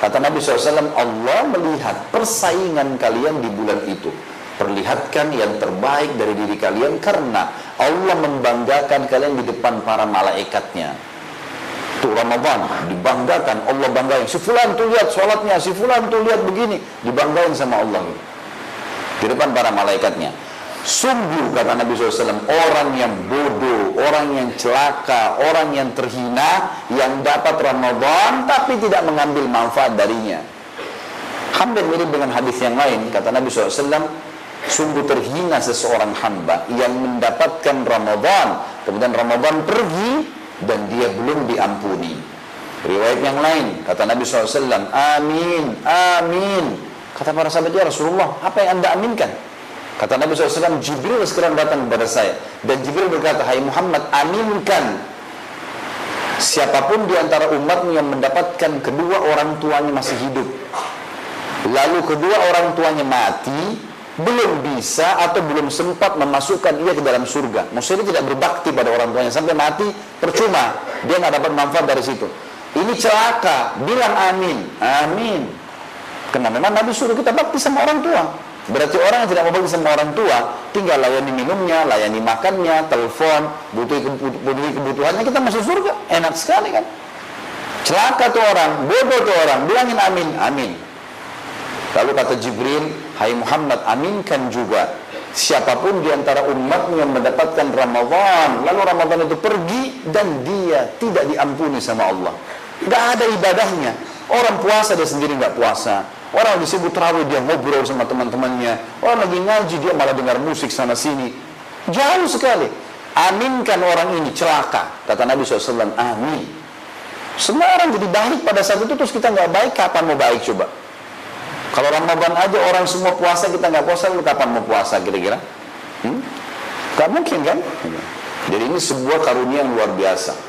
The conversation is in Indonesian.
Kata Nabi SAW, Allah melihat persaingan kalian di bulan itu. Perlihatkan yang terbaik dari diri kalian karena Allah membanggakan kalian di depan para malaikatnya. Tuh Ramadan dibanggakan, Allah banggain. Si fulan tuh lihat sholatnya, si fulan tuh lihat begini. Dibanggain sama Allah. Di depan para malaikatnya. Sungguh kata Nabi SAW Orang yang bodoh, orang yang celaka Orang yang terhina Yang dapat Ramadan Tapi tidak mengambil manfaat darinya. Hampir mirip dengan hadis yang lain Kata Nabi SAW Sungguh terhina seseorang hamba Yang mendapatkan Ramadan. Kemudian Ramadan pergi Dan dia belum diampuni. Riwayat yang lain Kata Nabi SAW Amin, amin. Kata para sahabat ya Rasulullah Apa yang anda aminkan? Kata Nabi SAW, Jibril sekarang datang kepada saya. Dan Jibril berkata, Hai Muhammad, aminkan. Siapa pun di antara umatmu yang mendapatkan kedua orang tuanya masih hidup. Lalu kedua orang tuanya mati, belum bisa atau belum sempat memasukkan ia ke dalam surga. Maksudnya tidak berbakti pada orang tuanya. Sampai mati, percuma. Dia nggak dapat manfaat dari situ. Ini celaka. Bilang amin. Amin. Karena memang Nabi suruh kita bakti sama orang tua. Berarti orang yang tidak mau berbagi sama orang tua, tinggal layani minumnya, layani makannya, telepon, butuh kebutuhannya, kita masuk surga. Enak sekali kan? Celaka tuh orang, bodoh tuh orang, bilangin amin, amin. Lalu kata Jibril, Hai Muhammad, aminkan juga siapa pun di antara umatmu yang mendapatkan Ramadan, lalu Ramadan itu pergi dan dia tidak diampuni sama Allah. Gak ada ibadahnya. Orang puasa dia sendiri nggak puasa. Orang disebut terawih dia ngobrol sama teman-temannya. Orang lagi ngaji dia malah dengar musik sana sini. Jauh sekali. Aminkan orang ini celaka. Kata Nabi SAW, amin. Semua orang jadi baik pada saat itu terus kita nggak baik, kapan mau baik coba? Kalau Ramadan aja orang semua puasa kita nggak puasa, lu kapan mau puasa kira-kira? Hmm? Gak mungkin kan? Jadi ini sebuah karunia yang luar biasa.